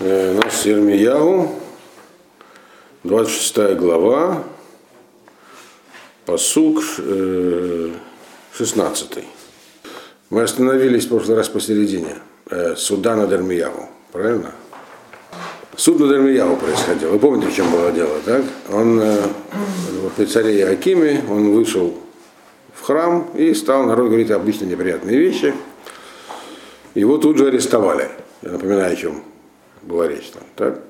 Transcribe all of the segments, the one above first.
Э, Наш Ермиягу, 26 глава, посук э, 16. Мы остановились в прошлый раз посередине. Э, Суда над Эрмиягу, правильно? Суд над Эрмиягу происходил. Вы помните, в чем было дело, так? Он э, при царе Иакиме, он вышел в храм и стал, народ говорить обычно неприятные вещи. Его тут же арестовали. Я напоминаю, о чем была речь там. Так?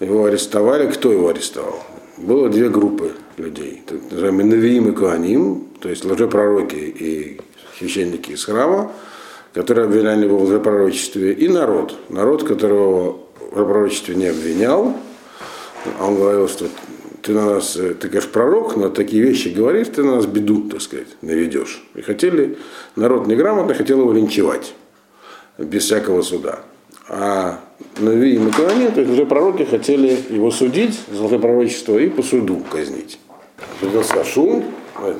Его арестовали. Кто его арестовал? Было две группы людей. Так называемые Навиим и Куаним, то есть лжепророки и священники из храма, которые обвиняли его в лжепророчестве, и народ. Народ, которого в лжепророчестве не обвинял. А он говорил, что ты на нас, ты, конечно, пророк, но такие вещи говоришь, ты на нас беду, так сказать, наведешь. И хотели, народ неграмотно хотел его линчевать без всякого суда. А Нави и Макуаним, то есть уже пророки хотели его судить за лжепророчество и по суду казнить. Поднялся шум,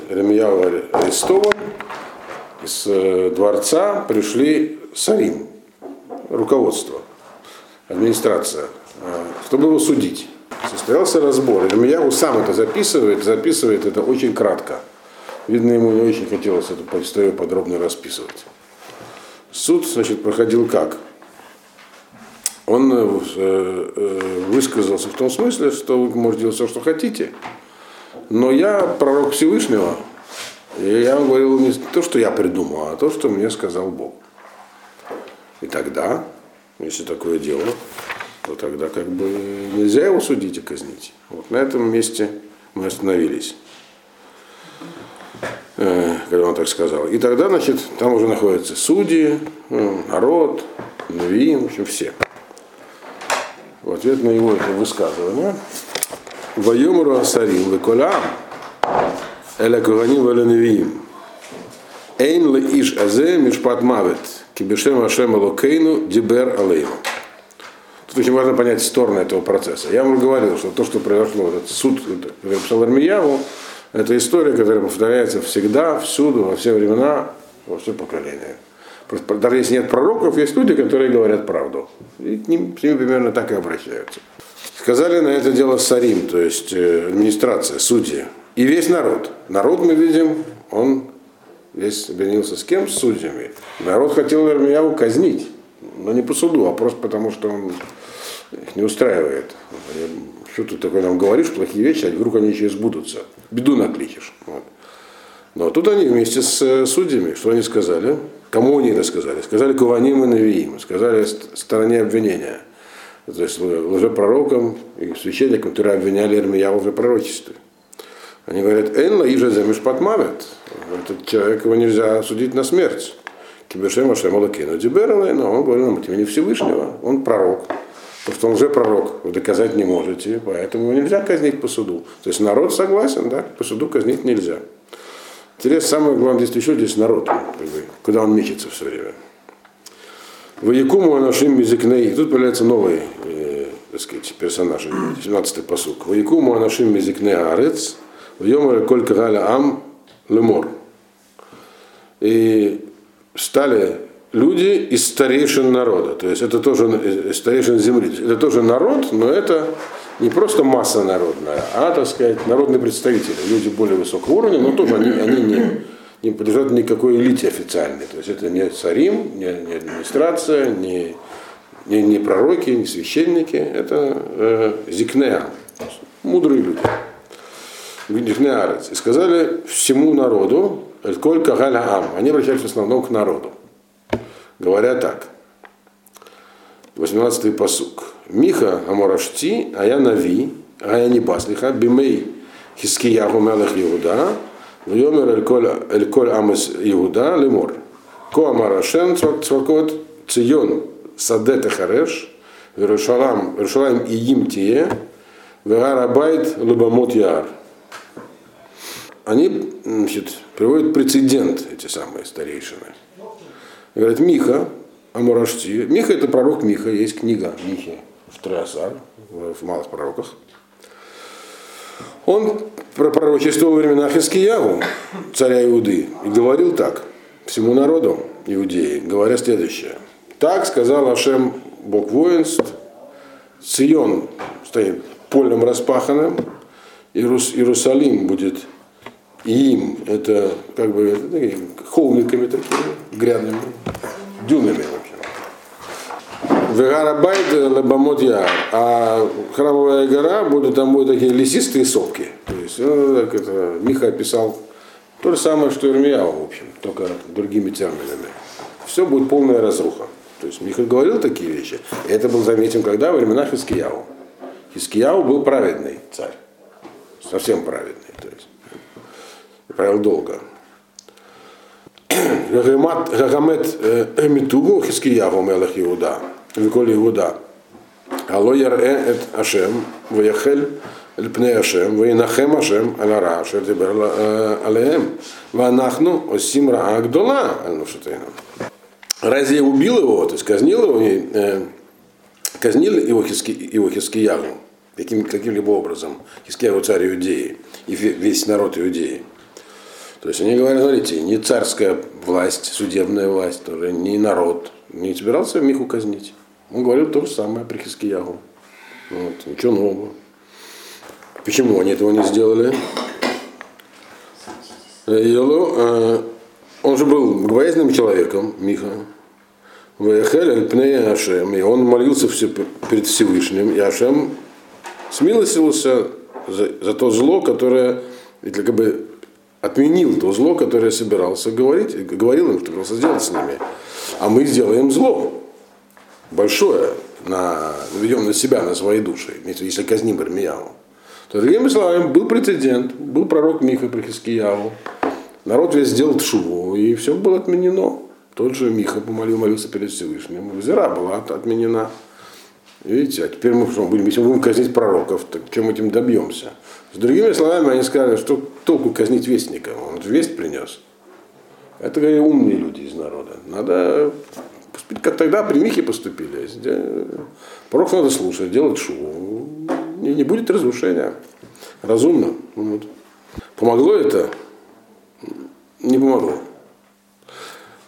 Ремьяу арестован, из дворца пришли Сарим, руководство, администрация, чтобы его судить. Состоялся разбор. Ремьяу сам это записывает, записывает это очень кратко. Видно, ему не очень хотелось эту историю подробно расписывать. Суд, значит, проходил как? Он высказался в том смысле, что вы можете делать все, что хотите, но я пророк Всевышнего, и я вам говорил не то, что я придумал, а то, что мне сказал Бог. И тогда, если такое дело, то тогда как бы нельзя его судить и казнить. Вот на этом месте мы остановились когда он так сказал. И тогда, значит, там уже находятся судьи, народ, Навиим, в общем, все. В ответ на его это высказывание. Вайомру Асарим Веколям Эля Куганим Веля Навиим. Эйн ле иш азе мишпат мавет. Кибешем Ашем Элокейну дибер алейну. Тут очень важно понять стороны этого процесса. Я вам говорил, что то, что произошло, этот суд, который написал Армияву, это история, которая повторяется всегда, всюду, во все времена, во все поколения. Просто, даже если нет пророков, есть люди, которые говорят правду. И к ним, с ними примерно так и обращаются. Сказали на это дело Сарим, то есть администрация, судьи. И весь народ. Народ, мы видим, он весь объединился с кем? С судьями. Народ хотел Вермияву казнить, но не по суду, а просто потому, что он их не устраивает. Что ты такое нам говоришь, плохие вещи, а вдруг они еще и сбудутся. Беду накличешь. Вот. Но тут они вместе с судьями, что они сказали? Кому они это сказали? Сказали Куваним и Навиим, сказали стороне обвинения. То есть лжепророкам и священникам, которые обвиняли Ирмия в лжепророчестве. Они говорят, Энла иже за мишпатмавет. Этот человек его нельзя судить на смерть. Кибешем Ашем Алакину Дибералай, но он говорил нам от имени Всевышнего. Он пророк. Потому что он уже пророк, вы доказать не можете, поэтому его нельзя казнить по суду. То есть народ согласен, да, по суду казнить нельзя. Интересно, самое главное здесь еще здесь народ, как куда он мечется все время. В Якуму Анашим Мизикней, тут появляется новый, э, так сказать, персонаж, 17-й посук. В Якуму Анашим Мизикней Арец, в Йомаре Коль Кагаля Ам Лемор. И стали люди из старейшин народа. То есть это тоже старейшин земли. Это тоже народ, но это не просто масса народная, а, так сказать, народные представители. Люди более высокого уровня, но тоже они, они не, не подлежат никакой элите официальной. То есть это не царим, не, не администрация, не, не, не пророки, не священники. Это э, зикнеа, мудрые люди. И сказали всему народу, сколько галя ам. Они обращались в основном к народу говоря так. 18-й посук. Миха Аморашти, а я Нави, а я не Баслиха, Бимей Хискиягу Мелех Иуда, Вьомер Эль-Коль Амес Иуда, Лемор. Ко Амарашен Цвакот Цион Садет Хареш, Верушалам, и Им Тие, Верарабайт Лубамот Яр. Они значит, приводят прецедент, эти самые старейшины. Говорит, Миха, Амурашти. Миха это пророк Миха, есть книга Михи в Троясар, в малых пророках. Он пророчествовал во времена Хискиягу, царя Иуды, и говорил так всему народу Иудеи, говоря следующее. Так сказал Ашем Бог воинств, Сион стоит полем распаханным, Иерус, Иерусалим будет им, это как бы холмиками такими, грязными, дюнами, в общем. Вегарабайт лабамот яр, а храмовая гора будут там будут такие лесистые сопки. То есть, ну, так это, Миха описал то же самое, что Ирмияу, в общем, только другими терминами. Все будет полная разруха. То есть Миха говорил такие вещи. И это был заметен когда? Во времена Хискияу. Хискияу был праведный царь. Совсем праведный. То есть, говорил долго. Гагамет э, Эмитугу Хискияву Мелах Иуда, Виколи Иуда. Алло Ярэ Эт Ашем, Ваяхель Лпне Ашем, Ваинахем Ашем, Алара, Ашер Тибер э, Алеем, Ванахну Осим Раагдола, Альнушатейна. Разве я убил его, то есть казнил его, э, казнил его, хиски, его Хискияву каким, каким-либо образом, Хискияву царь Иудеи и весь народ Иудеи. То есть они говорят, смотрите, не царская власть, судебная власть, тоже, не народ, не собирался Миху казнить. Он говорил то же самое при Хискиягу. Вот, ничего нового. Почему они этого не сделали? Елу, он же был богобоязненным человеком, Миха. И он молился все перед Всевышним. И Ашем смилостился за, за то зло, которое как бы отменил то зло, которое собирался говорить, говорил им, что собирался сделать с ними. А мы сделаем зло большое, на, наведем на себя, на свои души, если казним Армияву. То, другими словами, был прецедент, был пророк Миха при Хискияву, народ весь сделал шуву, и все было отменено. Тот же Миха помолил, молился перед Всевышним. Зира была отменена. Видите, а теперь мы что, будем, если мы будем казнить пророков, так чем этим добьемся? С другими словами, они сказали, что толку казнить вестника, он весть принес. Это говорили умные люди из народа. Надо как тогда при Михе поступили. Пророк надо слушать, делать шоу не, не будет разрушения. Разумно. Вот. Помогло это? Не помогло.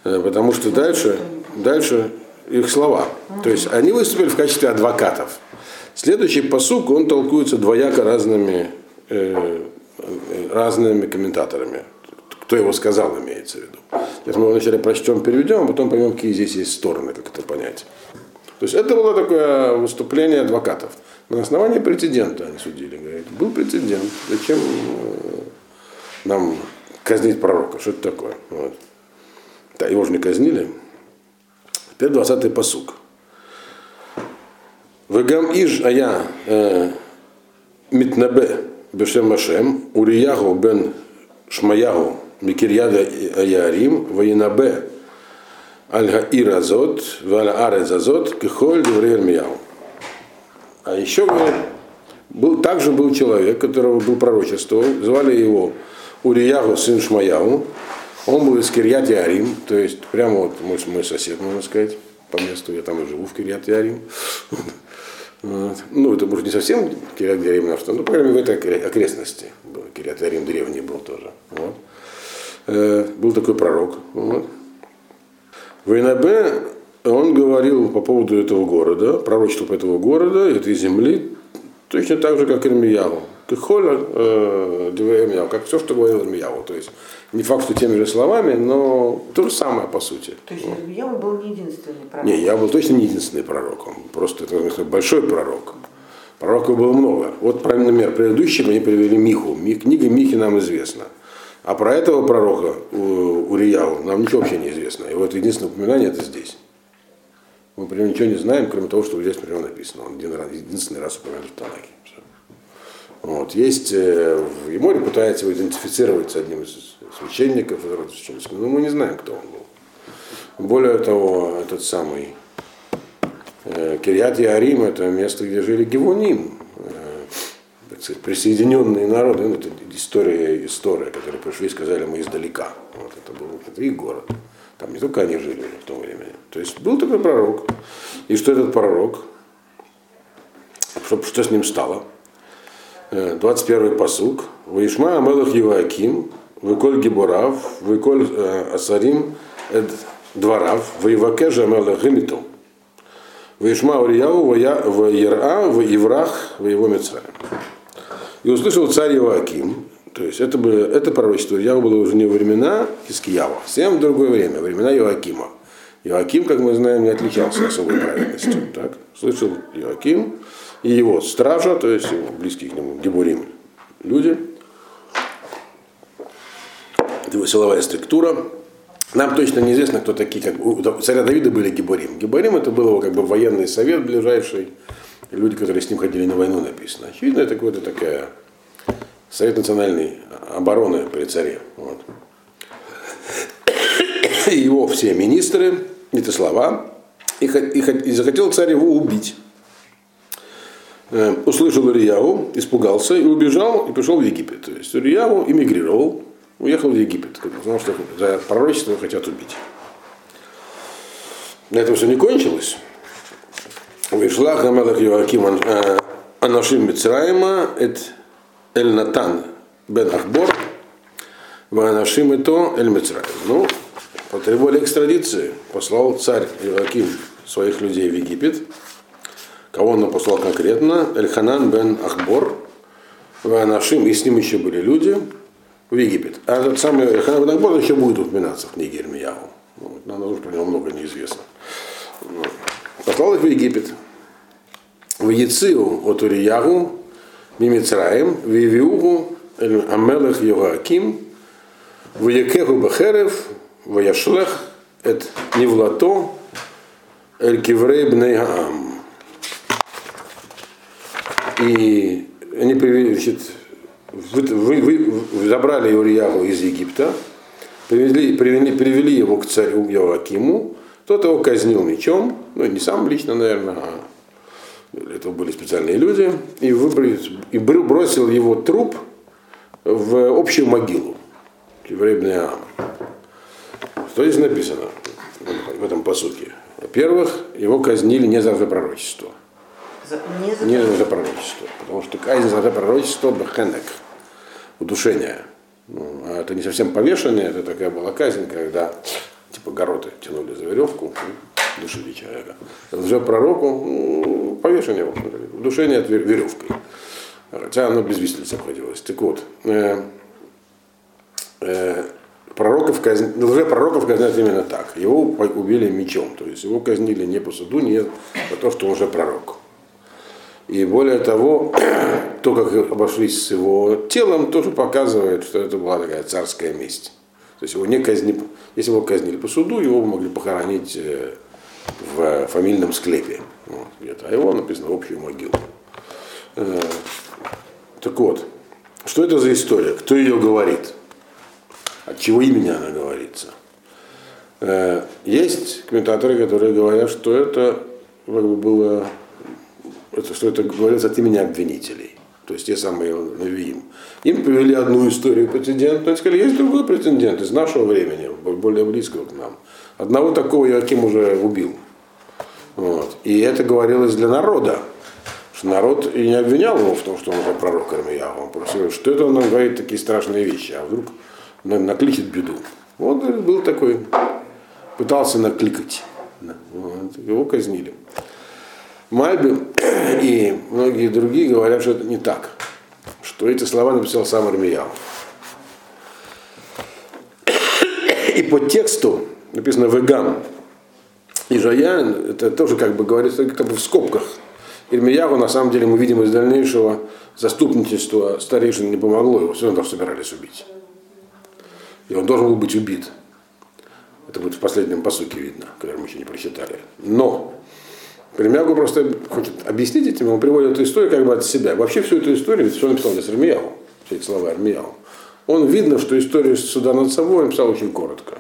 Э, потому что дальше, дальше их слова. То есть они выступили в качестве адвокатов. Следующий посук, он толкуется двояко разными, э, разными комментаторами. Кто его сказал, имеется в виду. Сейчас мы его вначале прочтем, переведем, а потом поймем, какие здесь есть стороны, как это понять. То есть это было такое выступление адвокатов. На основании прецедента они судили. Говорят, был прецедент. Зачем э, нам казнить пророка? Что это такое? Вот. Да, его же не казнили. Теперь 20-й посук. Вегам иж ая э, митнабе бешем Машем, Урияху бен Шмаягу Микирьяда Аярим, Ваинабе Аль-Гаир Азот, Валя-Арез Азот, Кихоль. А еще был, также был человек, которого был пророчество, звали его Уриягу, сын Шмаяу. Он был из Кирьят Ярим, то есть прямо вот мой, мой сосед, можно сказать, по месту, я там и живу в Кирьят Ярим. Ну, это может не совсем Кирьят Ярим, но, ну, по крайней мере, в этой окрестности. Кирьят Ярим древний был тоже. Вот. Э, был такой пророк. Вот. Войнабе он говорил по поводу этого города, пророчества по этого города, этой земли, точно так же, как Ирмияву. Кихоля э, как все, что говорил Ирмияву. То есть не факт, что теми же словами, но то же самое по сути. То есть Ирмияву был не единственный пророк? Не, я был точно не единственный пророк. Он просто это большой пророк. Пророков было много. Вот, например, предыдущим они привели Миху. Книга Михи нам известна. А про этого пророка, Урияу, нам ничего вообще не известно. И вот единственное упоминание это здесь. Мы прям ничего не знаем, кроме того, что здесь прямо написано. Он один раз, единственный раз упомянут в Танахе. Вот. Есть, э, в Еморе пытается его идентифицировать с одним из священников, но мы не знаем, кто он был. Более того, этот самый э, Кирьят Ярим это место, где жили Гевуним, э, сказать, присоединенные народы, ну, это история, история, которые пришли и сказали, мы издалека. Вот, это был это их город. Там не только они жили в то время. То есть был такой пророк. И что этот пророк? Что, что с ним стало? 21-й посук. Ваишма Амелах Еваким, Выколь Гиборав, Выколь э, Асарим Эд Дворав, Воеваке Амелах Гимиту. Вишма Урияу в Ера, в Еврах, в его Мецраем. И услышал царь Иоаким, то есть это, было, это пророчество Ильяу было уже не времена Хискиява, совсем другое время, времена Иоакима. Иоаким, как мы знаем, не отличался особой праведностью. Так? Слышал Иоаким и его стража, то есть его близкие к нему Гебурим люди, его силовая структура. Нам точно неизвестно, кто такие, как у царя Давида были Геборим. Геборим это был его как бы военный совет ближайший, люди, которые с ним ходили на войну, написано. Очевидно, это какая-то такая Совет национальной обороны при царе. Вот. Его все министры, это слова, и, и, и захотел царь его убить. Э, услышал Ильяу, испугался и убежал, и пришел в Египет. То есть Ильяу эмигрировал, уехал в Египет, потому что за пророчество хотят убить. На этом все не кончилось. Вышла Хамелах Йоаким э, Анашим Мицраима, это Эль Натан бен Ахбор, Ванашим и то Эль Мицраим. Ну, потребовали экстрадиции, послал царь Иоаким своих людей в Египет. Кого он послал конкретно? Эльханан бен Ахбор, Ванашим, и с ним еще были люди, в Египет. А этот самый Эльханан бен Ахбор еще будет упоминаться в книге Ирмияу. Вот, нам уже про него много неизвестно. Послал их в Египет. В Яцию от Уриягу Мимицраем, Вивиугу, Амелех Йоаким, Ваякеху Бахерев, Ваяшлех, Эт Невлато, Эль Киврей Бнейгаам. И они привели, значит, вы, вы, вы, забрали Урьяву из Египта, привели, привели, привели его к царю Йоакиму, тот его казнил мечом, ну не сам лично, наверное, а этого были специальные люди, и, выбрали, и бросил его труп в общую могилу, еврейный Ам. Что здесь написано в этом посуке? Во-первых, его казнили не за пророчество. За, не, за... не за пророчество. Потому что казнь за пророчество бахенек, удушение. Ну, а это не совсем повешение, это такая была казнь, когда типа гороты тянули за веревку душили человека. Уже пророку ну, повешение, душение от веревкой. Хотя оно без виселицы обходилось. Так вот, э, э, пророков казн... пророков казнят именно так. Его убили мечом. То есть его казнили не по суду, не за то, что он уже пророк. И более того, то, как обошлись с его телом, тоже показывает, что это была такая царская месть. То есть его не казнили, если его казнили по суду, его могли похоронить э, в фамильном склепе. Вот, где-то. А его написано общую могилу. Э, так вот, что это за история? Кто ее говорит? От чего имени она говорится? Э, есть комментаторы, которые говорят, что это как бы было, что это говорится от имени обвинителей. То есть те самые Навиим. Им привели одну историю прецедент, но сказали, есть другой прецедент из нашего времени, более близкого к нам. Одного такого Иоаким уже убил. Вот. И это говорилось для народа. Что народ и не обвинял его в том, что он уже пророк Армияу. Он просто говорит, что это он нам говорит такие страшные вещи, а вдруг накличет беду. Вот был такой, пытался накликать. Вот. Его казнили. Мальби и многие другие говорят, что это не так. Что эти слова написал сам Армияу. И по тексту написано «Вегам». И Жаян, это тоже как бы говорится как бы в скобках. Ирмиягу, на самом деле, мы видим из дальнейшего заступничества старейшин не помогло, его все равно собирались убить. И он должен был быть убит. Это будет в последнем посуке видно, который мы еще не прочитали. Но Ирмиягу просто хочет объяснить этим, он приводит эту историю как бы от себя. Вообще всю эту историю, ведь все написал здесь Ирмиягу, все эти слова Ирмиягу. Он видно, что историю суда над собой он писал очень коротко.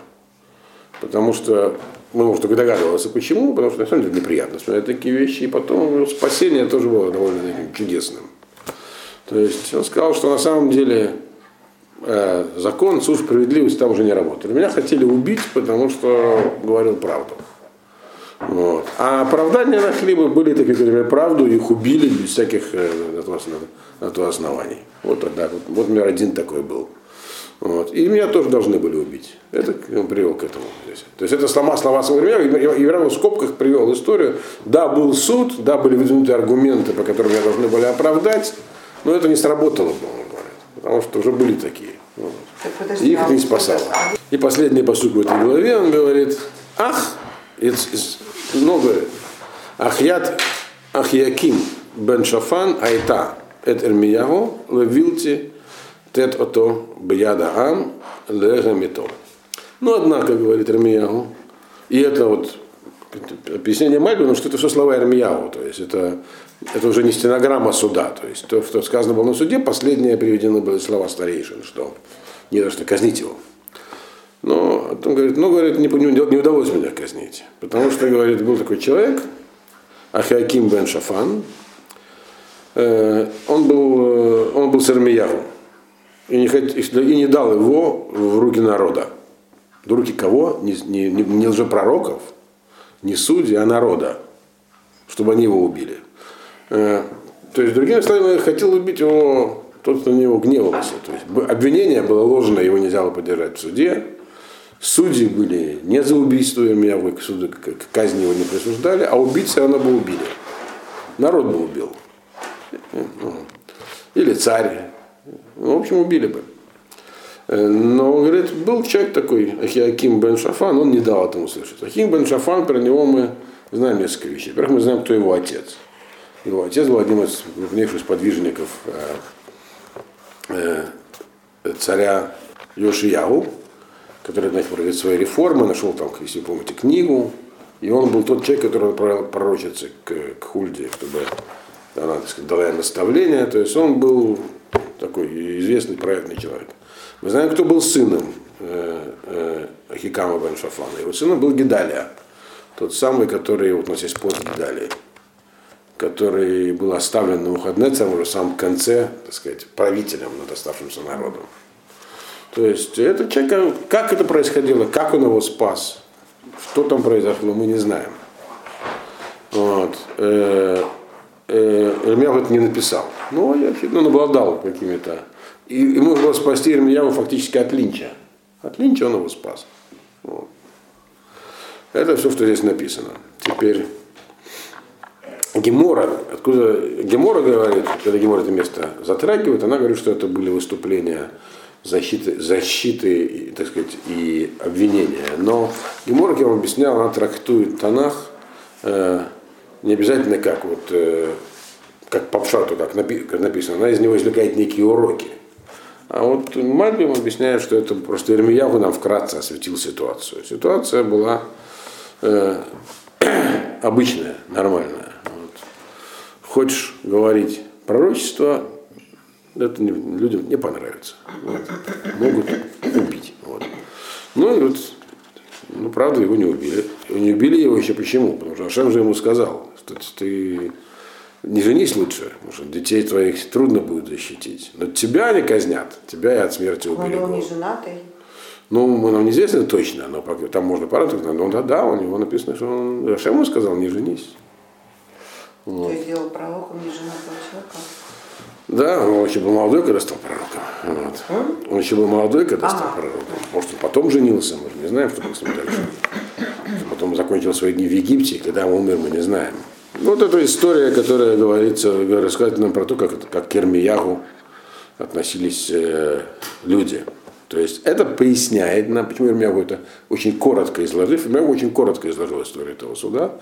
Потому что, ну, может, только догадывался, почему, потому что на самом деле неприятно смотреть такие вещи, и потом спасение тоже было довольно таким чудесным. То есть он сказал, что на самом деле э, закон, суд, справедливость там уже не работает. Меня хотели убить, потому что говорил правду. Вот. А оправдания нашли бы, были такие, которые правду, их убили без всяких э, то оснований. Вот тогда, вот, вот, например, один такой был. Вот. И меня тоже должны были убить. Это он привел к этому здесь. То есть это слова, слова Ирмияу. Ирмияу в скобках привел историю. Да, был суд, да, были выдвинуты аргументы, по которым меня должны были оправдать, но это не сработало, он говорит. Потому что уже были такие. Вот. Их а не вот спасало. это- а И последний посуд в этой главе, он говорит, ах, it's- ну, ахят, ахьяким бен шафан айта, эт эрмиягу, левилти, тет ото бияда ам, легамито. Ну, однако, говорит Эрмиягу, и это вот объяснение Мальбина, что это все слова Эрмиягу, то есть это, это уже не стенограмма суда, то есть то, что сказано было на суде, последнее приведено были слова старейшин, что не за что казнить его. Но он говорит, ну, говорит, не, не, удалось меня казнить. Потому что, говорит, был такой человек, Ахиаким бен Шафан, он был, он был с Ирмиягу и не, хот- и не дал его в руки народа. В руки кого? Не, не, не, не лжепророков, не судей, а народа, чтобы они его убили. Э, То есть, другими словами, хотел убить его тот, кто на него гневался. То есть, обвинение было ложное, его нельзя было поддержать в суде. Судьи были не за убийство меня к суду, к казни его не присуждали, а все равно бы убили. Народ бы убил. Ну, Или царь. Ну, в общем, убили бы. Э, Но, говорит, был человек такой, Ахиаким бен Шафан, он не дал этому слышать. Ахим бен Шафан, про него мы знаем несколько вещей. Во-первых, мы знаем, кто его отец. Его отец был один из крупнейших сподвижников э, э, царя Йошиягу, который значит, проводит свои реформы, нашел там, если вы помните, книгу. И он был тот человек, который отправил пророчице к, к Хульде, чтобы она так сказать, дала ей наставление. То есть он был такой известный, праведный человек. Мы знаем, кто был сыном э, э, Ахикама бен Шафана. Его сыном был Гедалия, тот самый, который, вот у нас есть пост Гедалии, который был оставлен на Мухаднецам уже в самом конце, так сказать, правителем над оставшимся народом. То есть этот человек, как это происходило, как он его спас, что там произошло, мы не знаем. Вот. Э, э, это не написал. Но я ну, он обладал какими-то. И ему было спасти Ирмияу фактически от линча. От линча он его спас. Вот. Это все, что здесь написано. Теперь Гемора, откуда Гемора говорит, когда Гемора это место затрагивает, она говорит, что это были выступления защиты, защиты так сказать, и обвинения. Но Гемора, я вам объяснял, она трактует Танах э, не обязательно как вот э, как по пшату, как, напи- как написано, она из него извлекает некие уроки. А вот Мальбим объясняет, что это просто Ирмиягу нам вкратце осветил ситуацию. Ситуация была э, обычная, нормальная. Вот. Хочешь говорить пророчество, это не- людям не понравится. Вот. Могут убить. Вот. Ну и вот, ну правда, его не убили. Не убили его еще почему? Потому что Ашем же ему сказал, что ты не женись лучше, потому что детей твоих трудно будет защитить. Но тебя они казнят, тебя и от смерти Он был не уберегут. женатый. Ну, нам неизвестно точно, но там можно порадовать, но да, да, у него написано, что он Ашем ему сказал, не женись. То есть сделал пророком неженатого человека. Да, он еще был молодой, когда стал пророком. Вот. Он еще был молодой, когда стал Ага. пророком. Может, он потом женился, мы же не знаем, что было с ним дальше. Потом закончил свои дни в Египте, когда он умер, мы не знаем. Вот эта история, которая говорится, рассказывает нам про то, как, как к Кермиягу относились э, люди. То есть это поясняет нам, почему Ирмиягу это очень коротко изложив, Ирмиягу очень коротко изложил историю этого суда,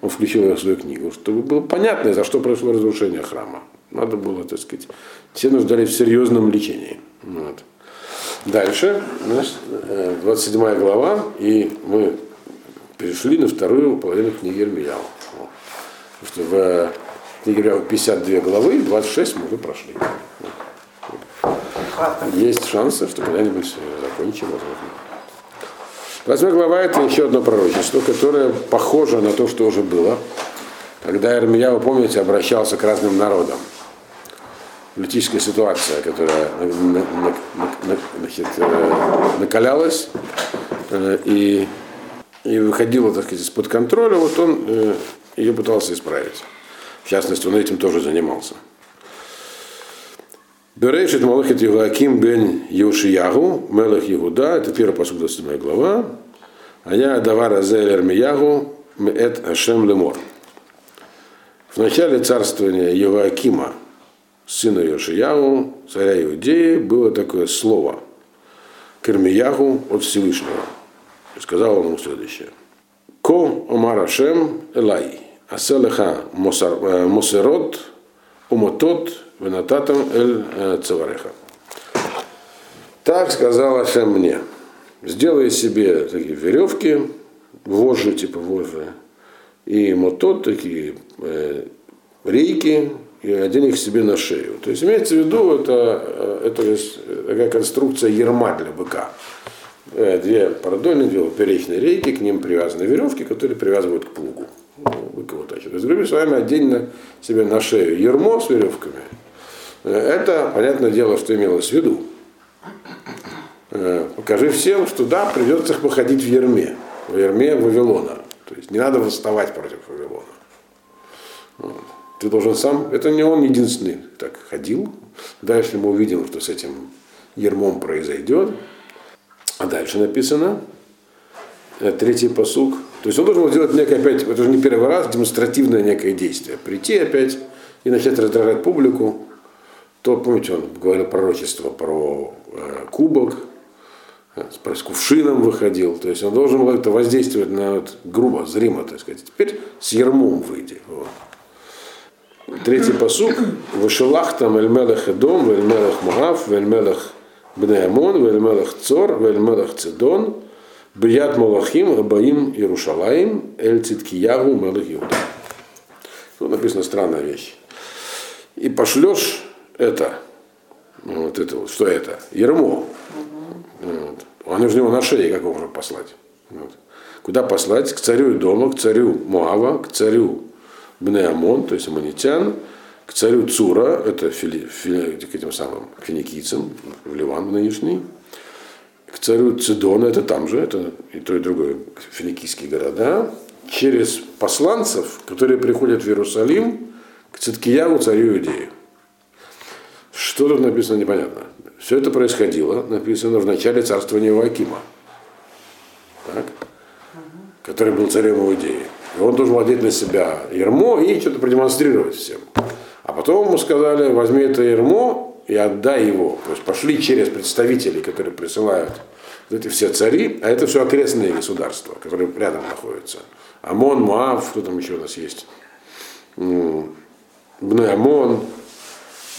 он включил ее в свою книгу, чтобы было понятно, за что произошло разрушение храма. Надо было, так сказать, все нуждались в серьезном лечении. Вот. Дальше, значит, э, 27 глава, и мы перешли на вторую половину книги Ирмияу. Что в книге Ирмияу 52 главы, 26 мы уже прошли. Есть шансы, что когда-нибудь э, закончим, возможно. Восьмая глава – это еще одно пророчество, которое похоже на то, что уже было. Когда Ирмия, вы помните, обращался к разным народам. Политическая ситуация, которая э, накалялась э, и, и выходила, так сказать, из-под контроля, вот он ее пытался исправить. В частности, он этим тоже занимался. Берешит Малахит Югаким бен Йошиягу, Мелах Ягуда, это первый посуд 27 глава. А я Давара Зелер Миягу, Меэт Ашем Лемор. В начале царствования Йоакима, сына Йошиягу, царя Иудеи, было такое слово Кермиягу от Всевышнего. И сказал он ему следующее. Ко Омар Ашем Элай, Аселеха Мосерот, Умотот, Венататам эль цавареха. Так сказал Ашем мне. Сделай себе такие веревки, вожжи, типа вожжи, и мотот, такие э, рейки, и одень их себе на шею. То есть имеется в виду, это, это такая конструкция ерма для быка. Две продольные, две поперечные рейки, к ним привязаны веревки, которые привязывают к плугу. Бык его тащит. То есть, грубо с вами одень на себе на шею ермо с веревками, это, понятное дело, что имелось в виду. Э, покажи всем, что да, придется походить в Ерме, в Ерме Вавилона. То есть не надо восставать против Вавилона. Ты должен сам, это не он единственный так ходил. Дальше мы увидим, что с этим ермом произойдет. А дальше написано, э, третий посук. То есть он должен был сделать некое опять, это уже не первый раз, демонстративное некое действие. Прийти опять и начать раздражать публику, то, помните, он говорил пророчество про э, кубок, э, с кувшином выходил. То есть он должен был это воздействовать на вот, грубо, зримо, так сказать. Теперь с ермом выйди. Вот. Третий посук. Вышелах там Эльмелех Эдом, Эльмелех Муав, Эльмелех Бнеамон, Эльмелех Цор, Эльмелех Цедон, Бият Малахим, Абаим Иерушалаим, Эль Циткиягу, Мелех Иуда. Тут написана странная вещь. И пошлешь это, вот это вот, что это? Ермо. Вот. Он нужно его на шее, как его можно послать. Вот. Куда послать? К царю дома, к царю Муава, к царю Бнеамон, то есть аммонитян, к царю Цура, это фили, фили, к этим самым финикийцам, в Ливан нынешний, царю Цидона, это там же, это и то, и другое финикийские города, через посланцев, которые приходят в Иерусалим, к Циткиягу, царю Иудеи. Что тут написано, непонятно. Все это происходило, написано в начале царствования Вакима, так, который был царем Иудеи. И он должен владеть на себя ермо и что-то продемонстрировать всем. А потом ему сказали, возьми это ермо и отдай его. То есть пошли через представителей, которые присылают эти все цари, а это все окрестные государства, которые рядом находятся. Амон, Муав, кто там еще у нас есть? Бне Амон,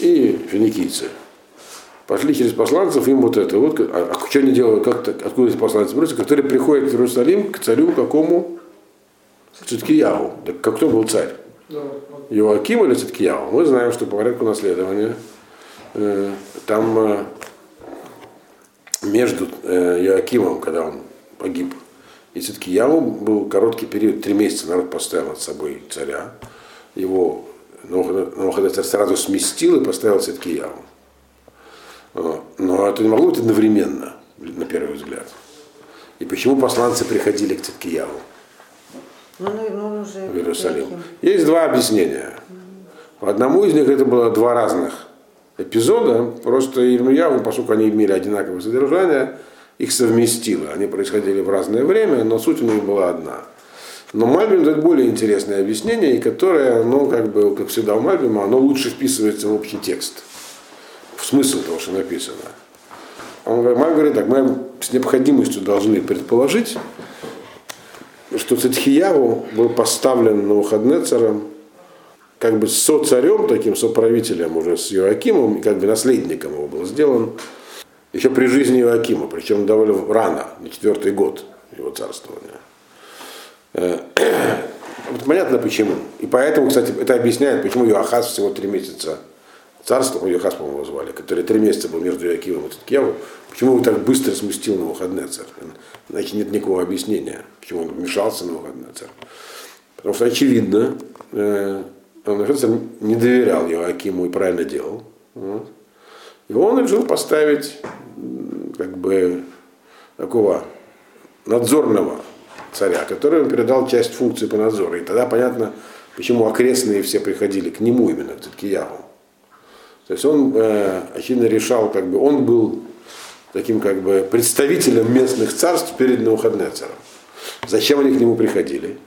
и финикийцы. Пошли через посланцев, им вот это. Вот, а, а что они делают, как -то, откуда эти посланцы берутся, которые приходят в Иерусалим к царю какому? Циткияву. Так как кто был царь? Иоаким или Циткияву? Мы знаем, что по порядку наследования э, там э, между э, Иоакимом, когда он погиб, и Циткияву был короткий период, три месяца народ поставил над собой царя. Его Навуходоносор сразу сместил и поставил Циткияву. Но это не могло быть одновременно, на первый взгляд. И почему посланцы приходили к Циткияву? Ну, ну, ну, в Иерусалим. Есть два объяснения. По одному из них это было два разных эпизода. Просто Ирмияву, поскольку они имели одинаковое содержание, их совместило. Они происходили в разное время, но суть у них была одна. Но Мальбим дает более интересное объяснение, и которое, ну, как бы, как всегда у Мальбима, оно лучше вписывается в общий текст, в смысл того, что написано. Он говорит, так, мы с необходимостью должны предположить, что Цитхияву был поставлен на выходные царем, как бы со-царем, таким соправителем уже с Иоакимом, как бы наследником его был сделан еще при жизни Иоакима, причем довольно рано, на четвертый год его царствования. Э, вот понятно почему. И поэтому, кстати, это объясняет, почему Иоахаз всего три месяца царства, Иоахаз, по-моему, его звали, который три месяца был между Иоакимом и Циткевым, почему он так быстро сместил на выходные царь. Значит, нет никакого объяснения, почему он вмешался на выходные царь. Потому что, очевидно, он не доверял Иоакиму и правильно делал. Вот. И он решил поставить как бы такого надзорного царя, который он передал часть функции по надзору. И тогда понятно, почему окрестные все приходили к нему именно, к Циткиягу. То есть он э, очевидно решал, как бы, он был таким как бы представителем местных царств перед Навуходнецером. Зачем они к нему приходили?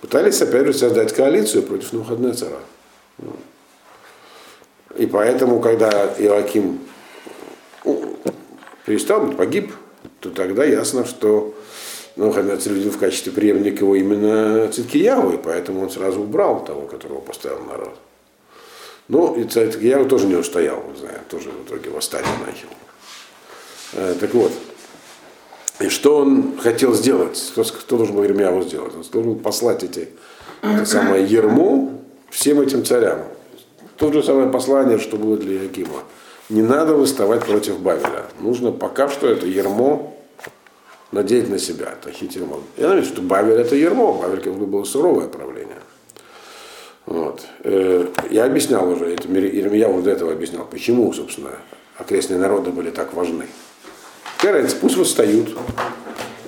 Пытались опять же создать коалицию против Навуходнецера. И поэтому, когда Иоаким перестал быть, погиб, то тогда ясно, что Навуходнецер видел в качестве преемника его именно Циткияву, и поэтому он сразу убрал того, которого поставил народ. Ну, и Циткияву тоже не устоял, не знаю, тоже в итоге восстание начал. Э, так вот, и что он хотел сделать? Кто, кто должен был Ермияву сделать? Он должен был послать эти, это самое ерму всем этим царям. То же самое послание, что было для Якима. Не надо выставать против Бавеля. Нужно пока что это ермо надеть на себя, тахить ермо. Я надеюсь, что Бавель это ермо. Бавель как бы было суровое правление. Вот. Э, я объяснял уже, это, я вот до этого объяснял, почему, собственно, окрестные народы были так важны. Карец, пусть восстают.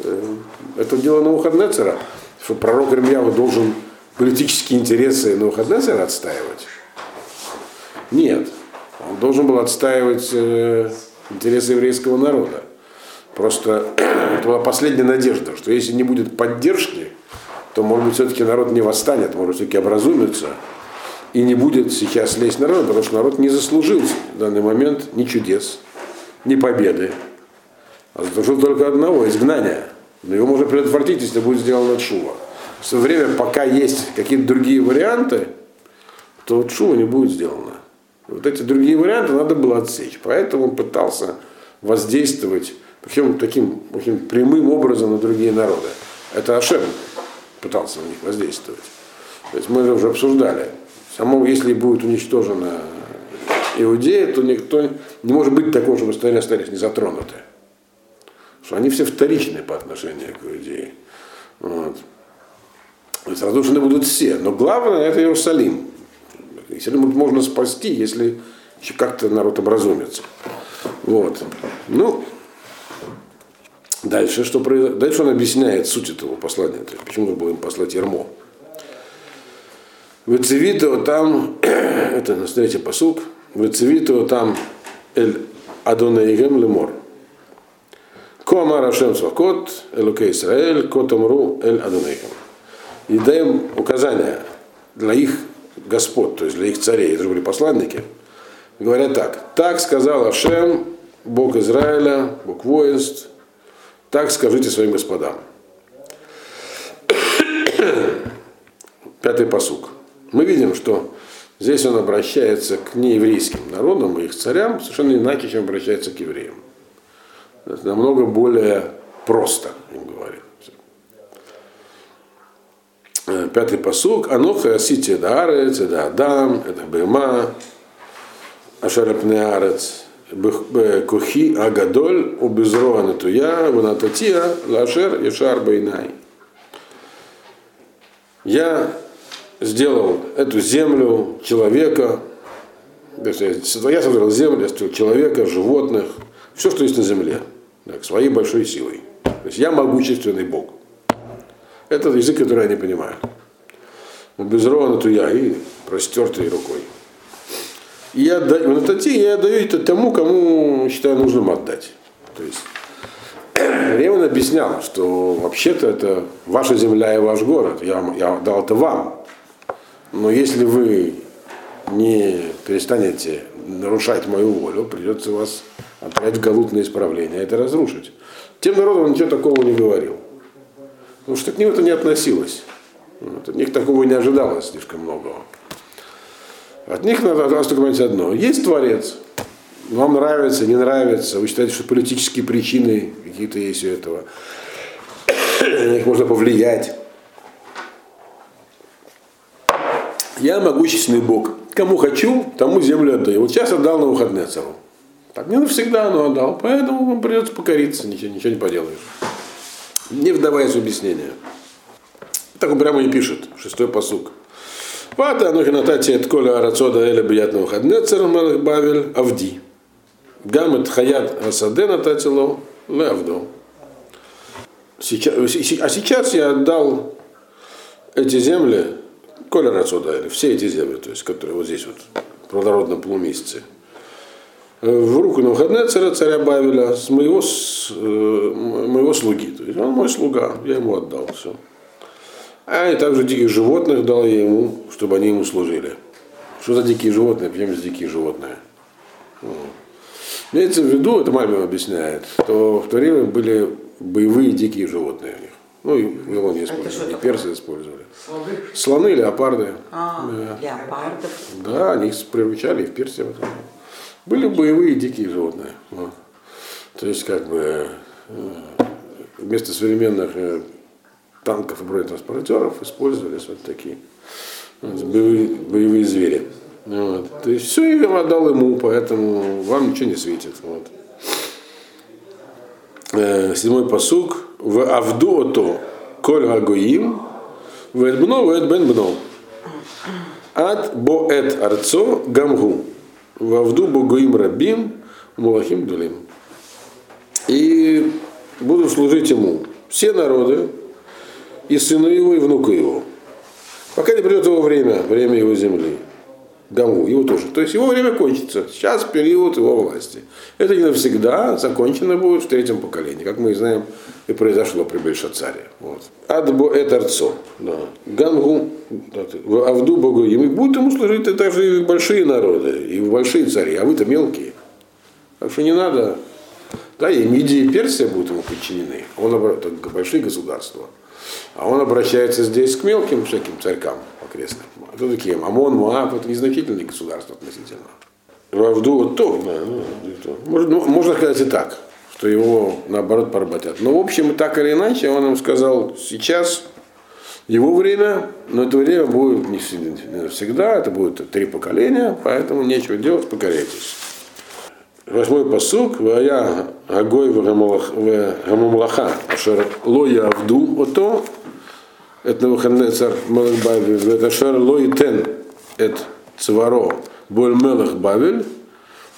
Э, это дело Навуходнецера, пророк Ирмьява должен политические интересы Навуходнецера отстаивать. Нет, он должен был отстаивать э, интересы еврейского народа. Просто это была последняя надежда, что если не будет поддержки, то, может быть, все-таки народ не восстанет, может, все-таки образумится и не будет сейчас лезть народ, потому что народ не заслужил в данный момент ни чудес, ни победы, а заслужил только одного – изгнания. Но его можно предотвратить, если будет сделано чува. В то время, пока есть какие-то другие варианты, то чува не будет сделано. Вот эти другие варианты надо было отсечь. Поэтому он пытался воздействовать, причем таким очень прямым образом на другие народы. Это Ашем пытался на них воздействовать. То есть мы уже обсуждали. Само, если будет уничтожена Иудея, то никто не может быть такого, чтобы страны остались не затронуты. Что они все вторичные по отношению к Иудее. Вот. То есть разрушены будут все. Но главное это Иерусалим. Иерусалим можно спасти, если еще как-то народ образумится. Вот. Ну, дальше что произошло? Дальше он объясняет суть этого послания. Почему нужно было им послать Ермо. Вецевито там, это на третий посуд, Вецевито там эль Адонейгем лемор. Коамар Ашем Свакот, Элуке Исраэль, Котамру Эль Адонейгем. И даем указания для их господ, то есть для их царей, это были посланники, говорят так, так сказал Ашем, Бог Израиля, Бог воинств, так скажите своим господам. Пятый посук. Мы видим, что здесь он обращается к нееврейским народам и их царям совершенно иначе, чем обращается к евреям. Это намного более просто, им говорит. Э, пятый посук. Аноха асити даарец, это Адам, это Бема, Ашарапнеарец, Кухи Агадоль, Убезроа Натуя, Ванататия, Лашер, Ешар Байнай. Я сделал эту землю, человека, я создал землю, я создал человека, животных, все, что есть на земле, так, своей большой силой. То есть я могущественный Бог. Это язык, который они понимают. Безровно туя и простертой рукой. И я отдаю, на тати я отдаю это тому, кому считаю нужным отдать. То есть Реван объяснял, что вообще-то это ваша земля и ваш город. Я, я дал это вам. Но если вы не перестанете нарушать мою волю, придется вас отправить в Галут на исправление, это разрушить. Тем народам он ничего такого не говорил. Потому что к ним это не относилось. Вот, от них такого не ожидалось слишком многого. От них надо вас только понять одно. Есть Творец. Вам нравится, не нравится. Вы считаете, что политические причины какие-то есть у этого. На них можно повлиять. Я могущественный Бог. Кому хочу, тому землю отдаю. Вот сейчас отдал на выходные целу. Так не навсегда, но отдал. Поэтому вам придется покориться, ничего, ничего не поделаешь. Не вдаваясь в объяснение. Так он прямо и пишет, шестой посук. Вата анухи натати от коля арацода эля биятного хаднецер малых бавель авди. Гамет хаят асаде нататило левдо. Сейчас, а сейчас я отдал эти земли Коля отсюда, все эти земли, то есть, которые вот здесь вот, в плодородном полумесяце. В руку на выходные царя, царя Бавеля с моего, с, э, моего слуги. То есть он мой слуга, я ему отдал все. А и также диких животных дал я ему, чтобы они ему служили. Что за дикие животные? Почему за дикие животные? Вот. Имеется в виду, это Мальбим объясняет, что в то время были боевые дикие животные у них. Ну, и Вавилоне использовали, и персы использовали. Слоны? Леопарды. А, да. леопардов. Да, они их приручали и в Персии. Были боевые дикие животные. Вот. То есть, как бы, э, вместо современных э, танков и бронетранспортеров использовались вот такие вот, боевые, боевые звери. Вот. То есть все я отдал ему, поэтому вам ничего не светит. Вот. Э, седьмой посук. В Авду ото коль гагоим, в Эдбно, в Эдбен бно. Ад боэт арцо гамгу. Вавду Богоим Рабим, Мулахим Дулим. И буду служить ему все народы, и сыну его, и внуку его. Пока не придет его время, время его земли. Гаму, его тоже. То есть его время кончится. Сейчас период его власти. Это не навсегда, закончено будет в третьем поколении, как мы знаем, и произошло при Бельшацаре. Вот. Адбо это арцо. Да. Гангу, Авду Богу. И будут ему служить даже и большие народы, и большие цари, а вы-то мелкие. Так что не надо. Да, и Мидия и Персия будут ему подчинены. Он это большие государства. А он обращается здесь к мелким всяким царькам окрестным. Кто такие? Амон, Муав, это незначительные государства относительно. Вавду вот то, да, ну, можно, ну, можно сказать и так, что его наоборот поработят. Но в общем, так или иначе, он им сказал, сейчас его время, но это время будет не всегда, это будет три поколения, поэтому нечего делать, покоряйтесь. Восьмой посук, вая агой в гамумлаха, ашер лоя авду ото, это Навуходнецар Мелех Бавель, это Шер Лоитен, это Цваро, Боль Мелех Бавель,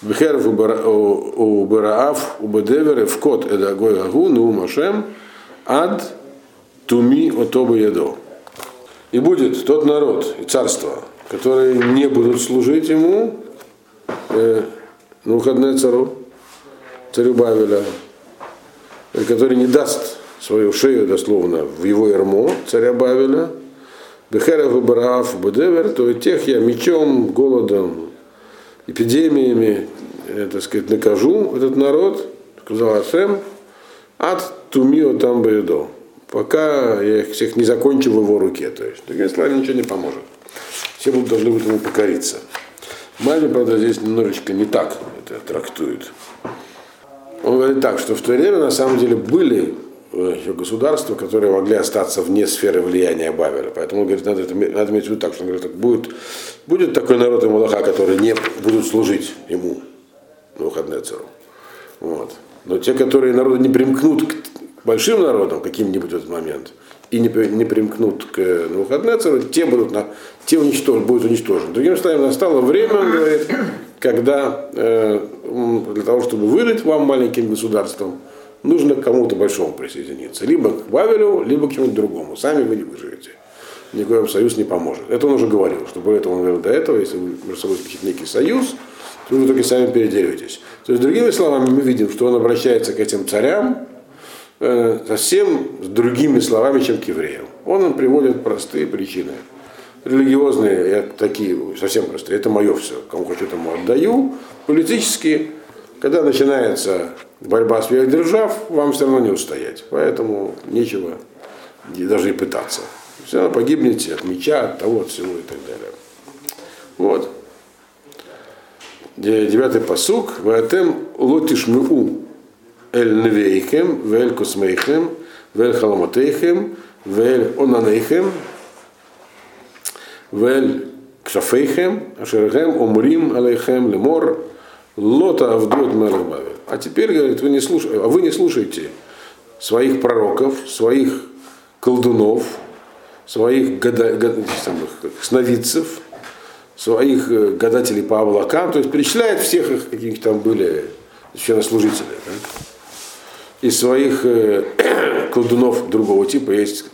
Бехеров у Бараав, у Бедевер, в кот это Агой Гагу, ну Машем, Ад Туми Отоба Ядо. И будет тот народ и царство, которые не будут служить ему, э, на выходные цару, царю Бавеля, который не даст свою шею дословно в его ермо, царя Бавеля, Бехерев и Бараав Бедевер, то и тех я мечом, голодом, эпидемиями, э, так сказать, накажу этот народ, сказал Асем, от тумио там бедо, пока я их всех не закончу в его руке. То есть, другими словами, ничего не поможет. Все будут должны будут ему покориться. Мальми, правда, здесь немножечко не так это трактует. Он говорит так, что в то время на самом деле были еще государства, которые могли остаться вне сферы влияния Бавеля. Поэтому, говорит, надо, это, надо иметь в виду так, что он говорит, будет, будет такой народ и Малаха, которые не будут служить ему на выходные цару. Вот. Но те, которые народы не примкнут к большим народам каким-нибудь в этот момент, и не, не примкнут к Навуходнецеру, те будут на, те уничтожены, будут уничтожены. Другим словом, настало время, он говорит, когда э, для того, чтобы вырыть вам маленьким государством, нужно к кому-то большому присоединиться. Либо к Вавилю, либо к чему-то другому. Сами вы не выживете. Никакой вам союз не поможет. Это он уже говорил, что более того, он говорил до этого, если вы между собой некий союз, то вы только сами передеретесь. То есть, другими словами, мы видим, что он обращается к этим царям э, совсем с другими словами, чем к евреям. Он им приводит простые причины. Религиозные, такие, совсем простые, это мое все. Кому хочу, тому отдаю. Политические, когда начинается борьба сверхдержав, вам все равно не устоять. Поэтому нечего даже и пытаться. Все равно погибнете от меча, от того, от всего и так далее. Вот. Девятый посук. Ватем лотишму эль невейхем, вель космейхем, вель халаматейхем, вель онанейхем, вель кшафейхем, ашерхем омрим алейхем лемор, лота авдот мелех бавель. А теперь, говорит, вы не слушаете, а вы не слушаете своих пророков, своих колдунов, своих гада, гада, самых, сновидцев, своих э, гадателей по облакам, то есть перечисляет всех их, каких там были священнослужители. Да? И своих э, колдунов другого типа есть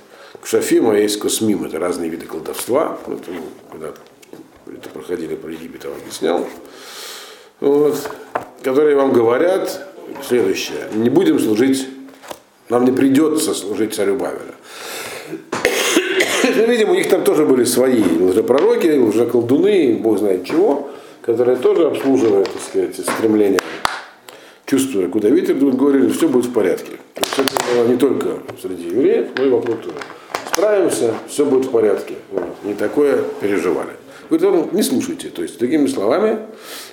Шафима есть космим, это разные виды колдовства. Вот, ну, когда это проходили про Египет, я вам объяснял. Вот, которые вам говорят следующее. Не будем служить, нам не придется служить царю Бавеля. Мы видим, у них там тоже были свои лжепророки, лжеколдуны, бог знает чего, которые тоже обслуживают, так сказать, стремления чувствуя, куда ветер дует, говорили, все будет в порядке. То есть это было не только среди евреев, но и вокруг тоже. Справимся, все будет в порядке. Вот. Не такое переживали. Тоже не слушайте. То есть, другими словами,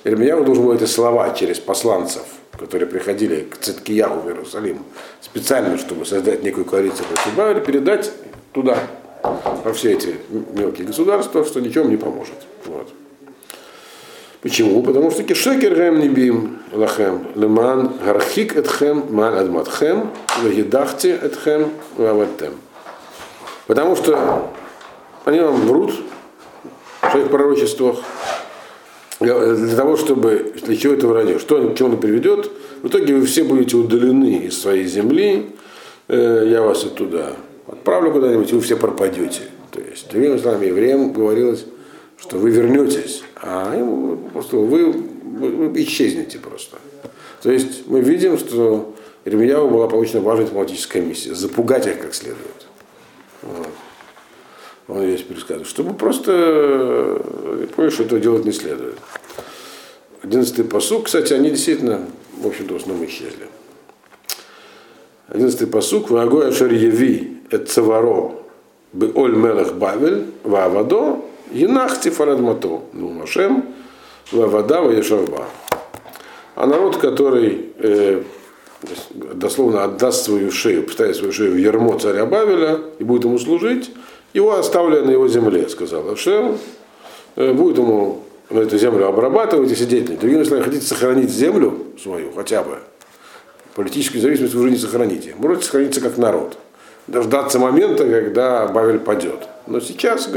Ирмияу должен был эти слова через посланцев, которые приходили к Циткиягу в Иерусалим, специально, чтобы создать некую коалицию против Бавеля, передать туда, во все эти мелкие государства, что ничем не поможет. Вот. Почему? Потому что кишекер гэм небим лахем леман гархик этхем ман адматхем вегидахти этхем ваваттем. Потому что они вам врут в своих пророчествах для того, чтобы, для чего это вранье, что к чему приведет, в итоге вы все будете удалены из своей земли, э, я вас оттуда отправлю куда-нибудь, и вы все пропадете. То есть, другими словами, евреям говорилось, что вы вернетесь, а ему просто вы, вы исчезнете просто. То есть мы видим, что Ирмияу была получена важная дипломатическая миссия, запугать их как следует. Вот. Он здесь пересказывает, чтобы просто э, понял, что этого делать не следует. Одиннадцатый посук, кстати, они действительно, в общем-то, в основном исчезли. Одиннадцатый посук, Вагой Ашер Еви, это Цаваро, бы Оль Мелах Бавель, Вавадо, Енахти Фарадмато, ну Машем, Вавада Ваешавба. А народ, который э, дословно отдаст свою шею, поставит свою шею в ярмо царя Бавеля и будет ему служить, его оставляя на его земле, сказал Ашем, э, будет ему на эту землю обрабатывать и сидеть. Другими словами, хотите сохранить землю свою хотя бы, политическую зависимость вы уже не сохраните. Можете сохраниться как народ. Дождаться момента, когда Бавель падет. Но сейчас,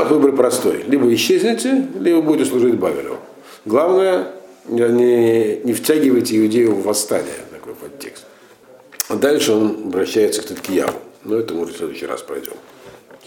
говорят, выбор простой. Либо исчезнете, либо будете служить Бавелю. Главное, не, не втягивайте иудеев в восстание, такой подтекст. А дальше он обращается к Таткияву. Но это мы уже в следующий раз пройдем.